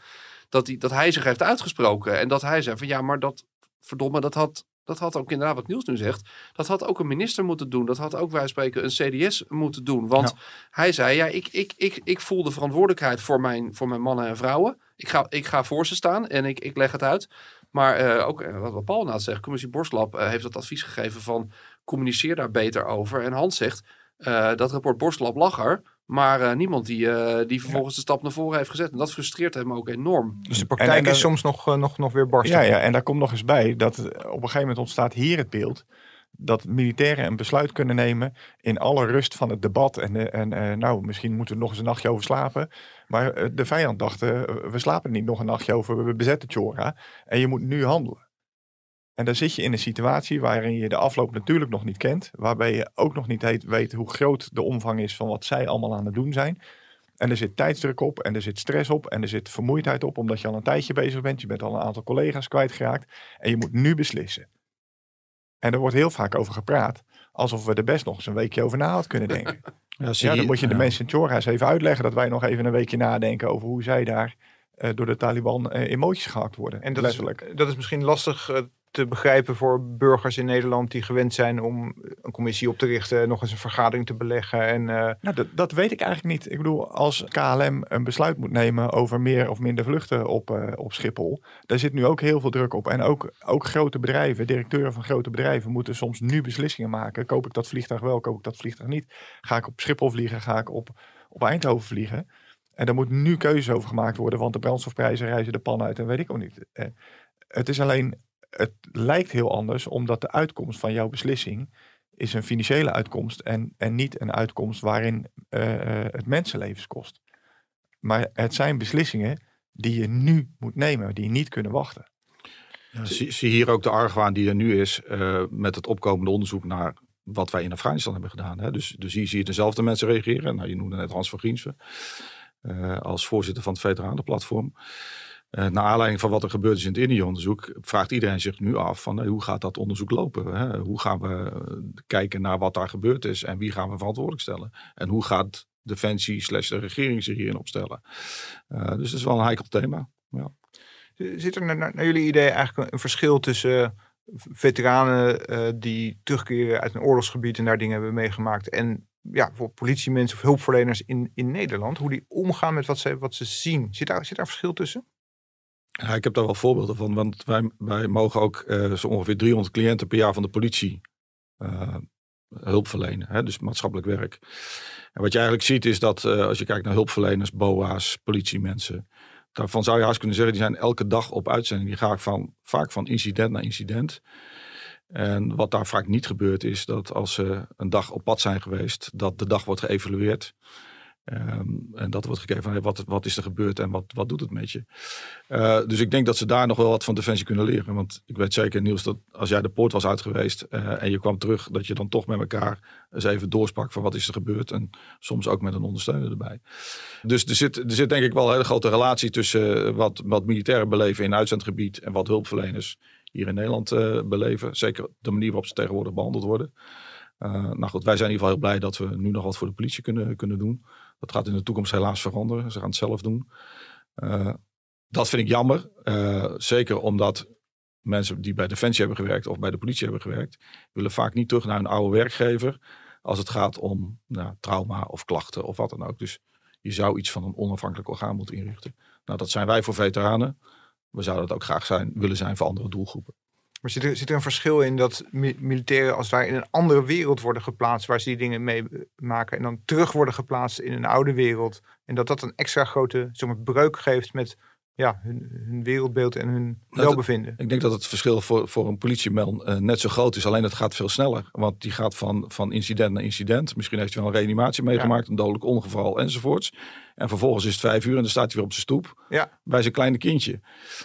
dat, hij dat hij zich heeft uitgesproken. En dat hij zei van ja, maar dat, verdomme, dat had, dat had ook inderdaad wat Niels nu zegt, dat had ook een minister moeten doen. Dat had ook, wij spreken, een CDS moeten doen. Want hij zei, ja, ik, ik, ik, ik voel de verantwoordelijkheid voor mijn, voor mijn mannen en vrouwen. Ik ga, ik ga voor ze staan en ik, ik leg het uit. Maar eh, ook eh, wat, Paul nou zegt, commissie Borstlab eh, heeft dat advies gegeven van communiceer daar beter over. En Hans zegt, dat rapport Borstlab lag er, maar eh, niemand die, eh, die vervolgens de stap naar voren heeft gezet. En dat frustreert hem ook enorm. Dus de praktijk en is soms nog, eh, nog, nog weer barsten. Ja, ja, en daar komt nog eens bij dat op een gegeven moment ontstaat hier het beeld dat militairen een besluit kunnen nemen in alle rust van het debat. En, en eh, nou, misschien moeten we nog eens een nachtje over slapen. Maar de vijand dacht, we slapen niet nog een nachtje over, we bezetten Chora. En je moet nu handelen. En dan zit je in een situatie waarin je de afloop natuurlijk nog niet kent. Waarbij je ook nog niet weet hoe groot de omvang is van wat zij allemaal aan het doen zijn. En er zit tijdsdruk op en er zit stress op en er zit vermoeidheid op. Omdat je al een tijdje bezig bent. Je bent al een aantal collega's kwijtgeraakt. En je moet nu beslissen. En er wordt heel vaak over gepraat. Alsof we er best nog eens een weekje over na hadden kunnen denken. Ja, dan moet je de mensen in Chora eens even uitleggen. Dat wij nog even een weekje nadenken over hoe zij daar door de Taliban eh, emoties gehakt worden. En dat letterlijk. is, dat is misschien lastig eh, te begrijpen voor burgers in Nederland die gewend zijn om een commissie op te richten, nog eens een vergadering te beleggen. En eh, Nou, dat, dat weet ik eigenlijk niet. Ik bedoel, als KLM een besluit moet nemen over meer of minder vluchten op, eh, op Schiphol, daar zit nu ook heel veel druk op. En ook, ook grote bedrijven, directeuren van grote bedrijven, moeten soms nu beslissingen maken. Koop ik dat vliegtuig wel, koop ik dat vliegtuig niet? Ga ik op Schiphol vliegen, ga ik op, op Eindhoven vliegen? En daar moet nu keuzes over gemaakt worden, want de brandstofprijzen reizen de pan uit en weet ik ook niet. Eh, het is alleen, het lijkt heel anders, omdat de uitkomst van jouw beslissing is een financiële uitkomst en, en niet een uitkomst waarin eh, eh, het mensenlevens kost. Maar het zijn beslissingen die je nu moet nemen, die niet kunnen wachten. Ja, zie, zie hier ook de argwaan die er nu is met het opkomende onderzoek naar wat wij in Afghanistan hebben gedaan. Hè. Dus, dus hier zie je dezelfde mensen reageren. Nou, je noemde net Hans van Griensven eh, als voorzitter van het Veteranenplatform. Eh naar aanleiding van wat er gebeurd is in het Indië-onderzoek, vraagt iedereen zich nu af van eh, hoe gaat dat onderzoek lopen? Hè? Hoe gaan we kijken naar wat daar gebeurd is en wie gaan we verantwoordelijk stellen? En hoe gaat Defensie slash de regering zich hierin opstellen? Dus dat is wel een heikel thema. Ja. zit er naar, naar jullie idee eigenlijk een verschil tussen veteranen die terugkeren uit een oorlogsgebied en daar dingen hebben meegemaakt en ja, voor politiemensen of hulpverleners in, in Nederland, hoe die omgaan met wat ze, wat ze zien? Zit daar, zit daar verschil tussen? Ja, ik heb daar wel voorbeelden van, want wij, wij mogen ook eh, zo ongeveer 300 cliënten per jaar van de politie eh, hulp verlenen, hè, dus maatschappelijk werk. En wat je eigenlijk ziet is dat eh, als je kijkt naar hulpverleners, BOA's, politiemensen, daarvan zou je haast kunnen zeggen, die zijn elke dag op uitzending. Die gaan van, vaak van incident naar incident. En wat daar vaak niet gebeurt is dat als ze een dag op pad zijn geweest, dat de dag wordt geëvalueerd. Ehm, en dat wordt gekeken van hey, wat, wat is er gebeurd en wat, wat doet het met je. Eh, dus ik denk dat ze daar nog wel wat van Defensie kunnen leren. Want ik weet zeker Niels dat als jij de poort was uit geweest eh, en je kwam terug, dat je dan toch met elkaar eens even doorsprak van wat is er gebeurd. En soms ook met een ondersteuner erbij. Dus er zit, er zit denk ik wel een hele grote relatie tussen eh, wat, wat militairen beleven in uitzendgebied en wat hulpverleners hier in Nederland eh, beleven. Zeker de manier waarop ze tegenwoordig behandeld worden. Eh, nou goed, wij zijn in ieder geval heel blij dat we nu nog wat voor de politie kunnen, kunnen doen. Dat gaat in de toekomst helaas veranderen. Ze gaan het zelf doen. Eh, dat vind ik jammer. Zeker omdat mensen die bij Defensie hebben gewerkt of bij de politie hebben gewerkt, willen vaak niet terug naar hun oude werkgever als het gaat om nou, trauma of klachten of wat dan ook. Dus je zou iets van een onafhankelijk orgaan moeten inrichten. Nou, dat zijn wij voor veteranen. We zouden dat ook graag zijn, willen zijn voor andere doelgroepen. Maar zit er, zit er een verschil in dat mi- militairen als ware in een andere wereld worden geplaatst waar ze die dingen mee eh, maken en dan terug worden geplaatst in een oude wereld en dat dat een extra grote zeg breuk geeft met ja, hun, hun wereldbeeld en hun dat- welbevinden? Ik denk dat het verschil voor, voor een politieman eh, net zo groot is. Alleen het gaat veel sneller. Want die gaat van, van incident naar incident. Misschien heeft hij wel een reanimatie meegemaakt. Een dodelijk ongeval enzovoorts. En vervolgens is het vijf uur en dan staat hij weer op zijn stoep. Ja. Bij zijn kleine kindje.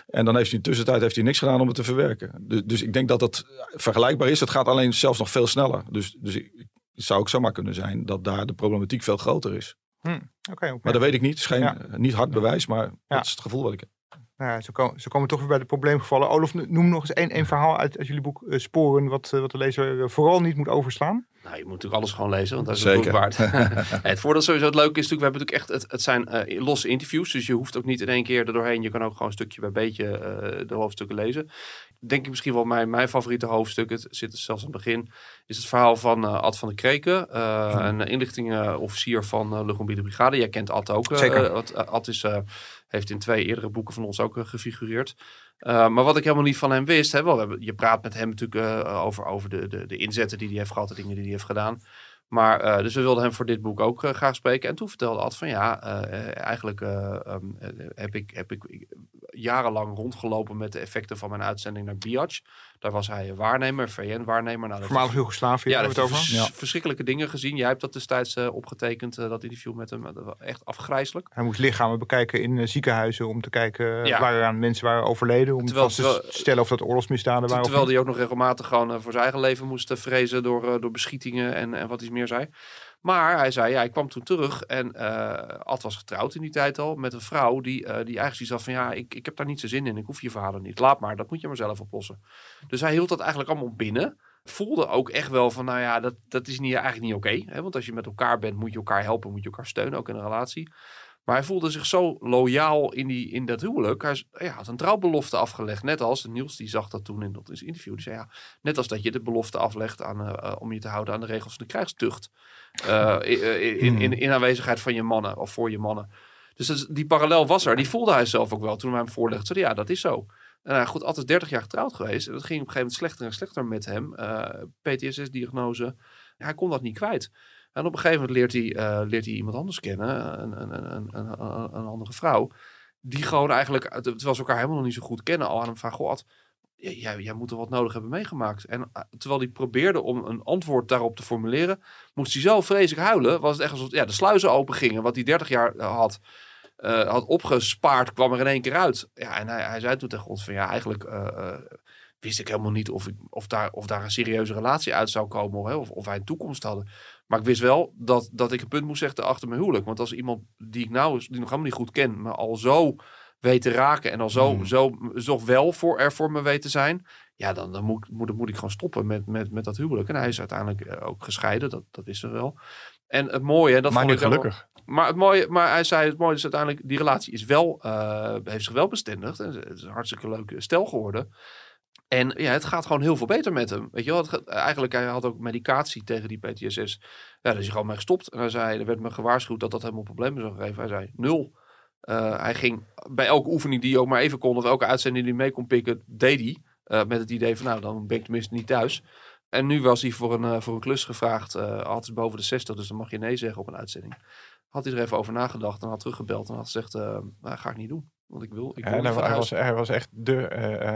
En dan heeft hij in de tussentijd heeft hij niks gedaan om het te verwerken. Dus, dus ik denk dat het vergelijkbaar is. Het gaat alleen zelfs nog veel sneller. Dus, dus ik, het zou ook zomaar kunnen zijn dat daar de problematiek veel groter is. Oké, Maar dat weet ik niet. Het is geen, Ja. eh, niet hard bewijs, maar dat is het gevoel wat ik heb. Nou ja, zo, komen, zo komen we toch weer bij de probleemgevallen. Olaf, noem nog eens één, één verhaal uit, uit jullie boek eh, Sporen, wat, eh, wat de lezer eh, vooral niet moet overslaan. Nou, je moet natuurlijk alles gewoon lezen, want dat is Zeker. het boek waard. het voordeel sowieso het leuke is natuurlijk, we hebben natuurlijk echt, het, het zijn eh, losse interviews, dus je hoeft ook niet in één keer er doorheen. Je kan ook gewoon stukje bij beetje eh, de hoofdstukken lezen. Denk ik misschien wel mijn, mijn favoriete hoofdstuk, het zit er zelfs aan het begin, is het verhaal van Ad van der Kreken, eh, een inlichtingenofficier van uh, Luchtmobiele Brigade. Jij kent Ad ook. eh, Zeker. Ad, Ad is, eh, heeft in twee eerdere boeken van ons ook eh, gefigureerd. Uh, maar wat ik helemaal niet van hem wist, hè, wel, we je praat met hem natuurlijk uh, over, over de, de, de inzetten die hij heeft gehad, de dingen die hij heeft gedaan. Maar dus we wilden hem voor dit boek ook graag spreken. En toen vertelde Ad van ja, eigenlijk um, heb, ik, heb ik jarenlang rondgelopen met de effecten van mijn uitzending naar Biatch. Daar was hij waarnemer, VN-waarnemer. Nou, Voormalig Joegoslavië, ja, het over. Vers, ja. verschrikkelijke dingen gezien. Jij hebt dat destijds uh, opgetekend, uh, dat interview met hem. Dat was echt afgrijzelijk. Hij moest lichamen bekijken in uh, ziekenhuizen om te kijken ja. waar aan mensen waren overleden. Om terwijl, vast te stellen of dat oorlogsmisdaden waren. Terwijl hij ook nog regelmatig gewoon voor zijn eigen leven moest vrezen door, door beschietingen en, en wat iets meer zei. Maar hij zei, ja, hij kwam toen terug en uh, Ad was getrouwd in die tijd al met een vrouw die, uh, die eigenlijk zoiets had van, ja, ik, ik heb daar niet zo zin in, ik hoef je verhalen niet, laat maar, dat moet je maar zelf oplossen. Dus hij hield dat eigenlijk allemaal binnen. Voelde ook echt wel van, nou ja, dat, dat is niet, eigenlijk niet oké. Want als je met elkaar bent, moet je elkaar helpen, moet je elkaar steunen, ook in een relatie. Maar hij voelde zich zo loyaal in, die, in dat huwelijk. Hij, ja, had een trouwbelofte afgelegd. Net als, Niels die zag dat toen in dat interview. Die zei ja, net als dat je de belofte aflegt aan, uh, om je te houden aan de regels van de krijgstucht. Uh, in, in, in, aanwezigheid van je mannen of voor je mannen. Dus die parallel was er. Die voelde hij zelf ook wel toen wij hem voorlegden. Zei, ja, dat is zo. En hij goed, altijd 30 jaar getrouwd geweest. En dat ging op een gegeven moment slechter en slechter met hem. Uh, PTSS-diagnose. Hij kon dat niet kwijt. En op een gegeven moment leert hij, uh, leert hij iemand anders kennen. Een, een, een, een, andere vrouw. Die gewoon eigenlijk, terwijl ze elkaar helemaal nog niet zo goed kennen, al aan hem vragen: Goh, jij, jij moet er wat nodig hebben meegemaakt. En terwijl hij probeerde om een antwoord daarop te formuleren, moest hij zo vreselijk huilen. Was het echt alsof ja, de sluizen open gingen, wat hij 30 jaar had uh, had opgespaard, kwam er in één keer uit. Ja, en hij, hij zei toen tegen ons van ja, eigenlijk wist ik helemaal niet of, ik, of, daar, of daar een serieuze relatie uit zou komen. Of, of wij een toekomst hadden. Maar ik wist wel dat, dat ik een punt moest zetten achter mijn huwelijk. Want als iemand die ik nou die nog helemaal niet goed ken, me al zo weet te raken en al zo, mm. zo, zo wel voor, er voor me weet te zijn. Ja, dan, dan moet, moet, moet ik gewoon stoppen met, met, met dat huwelijk. En hij is uiteindelijk ook gescheiden, dat, dat is er wel. En het mooie, dat maar niet gelukkig. maar, het mooie, maar hij zei, het mooie is uiteindelijk, die relatie is wel, uh, heeft zich wel bestendigd. Het is een hartstikke leuke stel geworden. En ja, het gaat gewoon heel veel beter met hem. Weet je wel, eigenlijk, hij had ook medicatie tegen die PTSS. Ja, daar is hij gewoon mee gestopt. En hij zei, er werd me gewaarschuwd dat dat helemaal problemen zou geven. Hij zei, nul. Uh, hij ging bij elke oefening die hij ook maar even kon, of elke uitzending die hij mee kon pikken, deed hij. Uh, met het idee van, nou, dan ben ik tenminste niet thuis. En nu was hij voor een, uh, voor een klus gevraagd. Altijd boven de 60, dus dan mag je nee zeggen op een uitzending. Had hij er even over nagedacht en had teruggebeld en had gezegd: uh, nou, ga ik niet doen. Want ik wil. Ik wil ja, hij, was, hij was echt de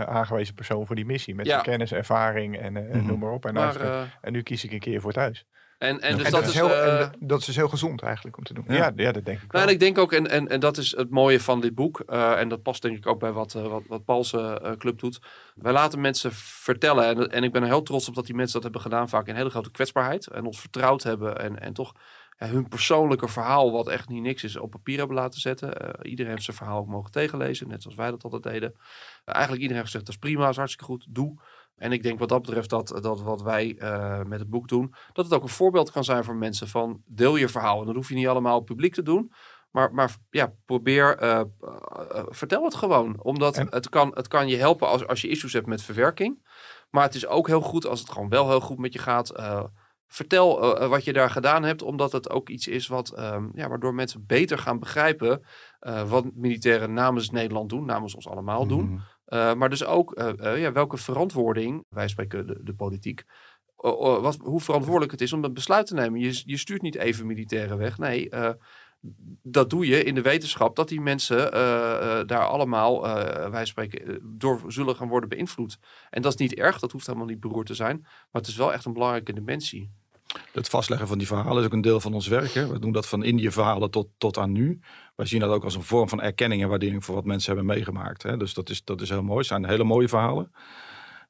aangewezen persoon voor die missie. Met ja. zijn kennis, ervaring en, mm -hmm. noem maar op. En, maar, en nu kies ik een keer voor thuis. En, en, dus dat, dat, is heel, uh, dat is dus heel gezond eigenlijk om te doen. Ja, ja, dat denk ik wel. Nou, en ik denk ook, en, en, en dat is het mooie van dit boek, uh, en dat past denk ik ook bij wat, uh, wat, wat Pauls club doet. Wij laten mensen vertellen, en, en ik ben er heel trots op dat die mensen dat hebben gedaan, vaak in hele grote kwetsbaarheid. En ons vertrouwd hebben en, en toch hun persoonlijke verhaal, wat echt niet niks is, op papier hebben laten zetten. iedereen heeft zijn verhaal ook mogen tegenlezen, net zoals wij dat altijd deden. eigenlijk iedereen heeft gezegd, dat is prima, is hartstikke goed, doe. En ik denk wat dat betreft dat, dat wat wij uh, met het boek doen, dat het ook een voorbeeld kan zijn voor mensen van deel je verhaal. En dat hoef je niet allemaal publiek te doen. Maar, maar ja, probeer, vertel het gewoon. Omdat het, kan, het kan je helpen als, als je issues hebt met verwerking. Maar het is ook heel goed als het gewoon wel heel goed met je gaat. Vertel wat je daar gedaan hebt, omdat het ook iets is wat, um, ja, waardoor mensen beter gaan begrijpen wat militairen namens Nederland doen, namens ons allemaal doen. Mhm. Uh, maar dus ook ja, welke verantwoording, wij spreken de, de politiek, wat, hoe verantwoordelijk het is om een besluit te nemen. Je, je stuurt niet even militairen weg. Nee, dat doe je in de wetenschap dat die mensen daar allemaal, wij spreken, door zullen gaan worden beïnvloed. En dat is niet erg, dat hoeft helemaal niet beroerd te zijn. Maar het is wel echt een belangrijke dimensie. Het vastleggen van die verhalen is ook een deel van ons werk. Hè. We doen dat van Indië-verhalen tot, tot aan nu. Wij zien dat ook als een vorm van erkenning en waardering voor wat mensen hebben meegemaakt. Hè. Dus dat is, dat is heel mooi. Het zijn hele mooie verhalen.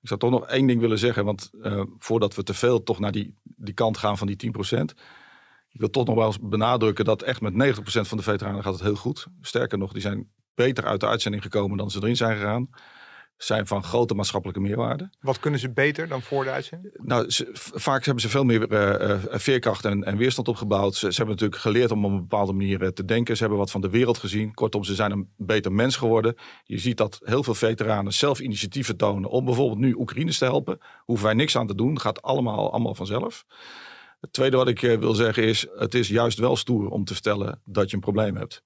Ik zou toch nog één ding willen zeggen, want uh, voordat we te veel toch naar die, die kant gaan van die 10%. Ik wil toch nog wel eens benadrukken dat echt met 90% van de veteranen gaat het heel goed. Sterker nog, die zijn beter uit de uitzending gekomen dan ze erin zijn gegaan zijn van grote maatschappelijke meerwaarde. Wat kunnen ze beter dan voor de uitzending? Nou, ze, vaak hebben ze veel meer uh, veerkracht en, en, weerstand opgebouwd. Ze, ze, hebben natuurlijk geleerd om op een bepaalde manier uh, te denken. Ze hebben wat van de wereld gezien. Kortom, ze zijn een beter mens geworden. Je ziet dat heel veel veteranen zelf initiatieven tonen om bijvoorbeeld nu Oekraïne te helpen. Hoeven wij niks aan te doen. Gaat allemaal, allemaal vanzelf. Het tweede wat ik wil zeggen is, het is juist wel stoer om te vertellen dat je een probleem hebt.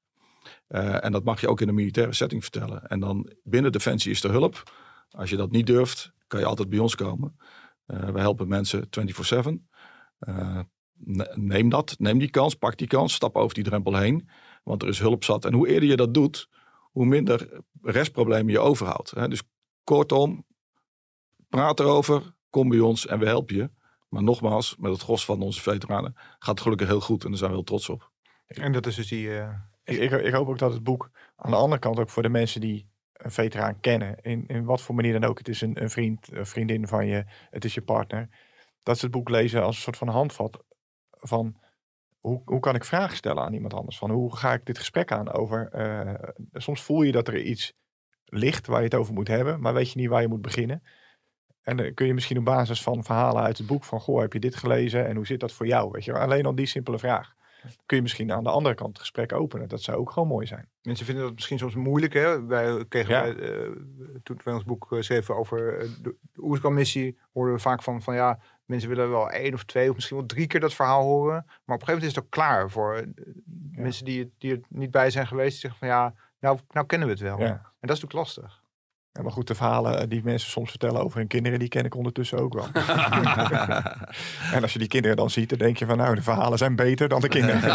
Uh, en dat mag je ook in een militaire setting vertellen. En dan binnen Defensie is er hulp. Als je dat niet durft, kan je altijd bij ons komen. Uh, we helpen mensen 24-7. Uh, neem dat, neem die kans, pak die kans, stap over die drempel heen. Want er is hulp zat. En hoe eerder je dat doet, hoe minder restproblemen je overhoudt. Hè? Dus kortom, praat erover, kom bij ons en we helpen je. Maar nogmaals, met het gros van onze veteranen gaat het gelukkig heel goed en daar zijn we heel trots op. En dat is dus die ik, ik, hoop ook dat het boek aan de andere kant ook voor de mensen die een veteraan kennen, in, in wat voor manier dan ook, het is een, vriend, vriendin van je, het is je partner, dat ze het boek lezen als een soort van handvat van hoe, hoe kan ik vragen stellen aan iemand anders? Van hoe ga ik dit gesprek aan over? Uh, soms voel je dat er iets ligt waar je het over moet hebben, maar weet je niet waar je moet beginnen. En dan kun je misschien op basis van verhalen uit het boek van, goh, heb je dit gelezen en hoe zit dat voor jou? Weet je, alleen al die simpele vraag. Kun je misschien aan de andere kant het gesprek openen. Dat zou ook gewoon mooi zijn. Mensen vinden dat misschien soms moeilijk. Hè? Wij kregen Ja. bij, eh, toen wij ons boek eh, schreven over eh, de, Oerskan-missie, hoorden we vaak van, van ja, mensen willen wel één of twee of misschien wel drie keer dat verhaal horen. Maar op een gegeven moment is het ook klaar voor eh, mensen die, het- die er niet bij zijn geweest. Die zeggen van ja, nou, nou kennen we het wel. Ja. En dat is natuurlijk lastig. Ja, maar goed, de verhalen eh, die mensen soms vertellen over hun kinderen, die ken ik ondertussen ook wel. en als je die kinderen dan ziet, dan denk je van nou, de verhalen zijn beter dan de kinderen.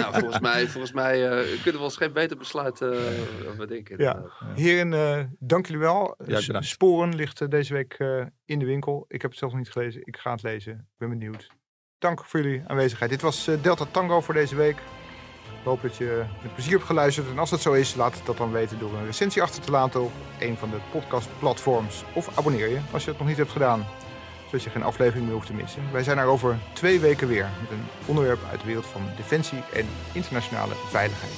nou, volgens mij, volgens mij eh, kunnen we ons geen beter besluit eh bedenken. Ja. Heren, eh, dank jullie wel. Ja. Sporen ligt deze week eh, in de winkel. Ik heb het zelf nog niet gelezen. Ik ga het lezen. Ik ben benieuwd. Dank voor jullie aanwezigheid. Dit was eh, Delta Tango voor deze week. Ik hoop dat je met plezier hebt geluisterd. En als dat zo is, laat het dat dan weten door een recensie achter te laten op een van de podcastplatforms. Of abonneer je als je dat nog niet hebt gedaan. Zodat je geen aflevering meer hoeft te missen. Wij zijn er over twee weken weer met een onderwerp uit de wereld van defensie en internationale veiligheid.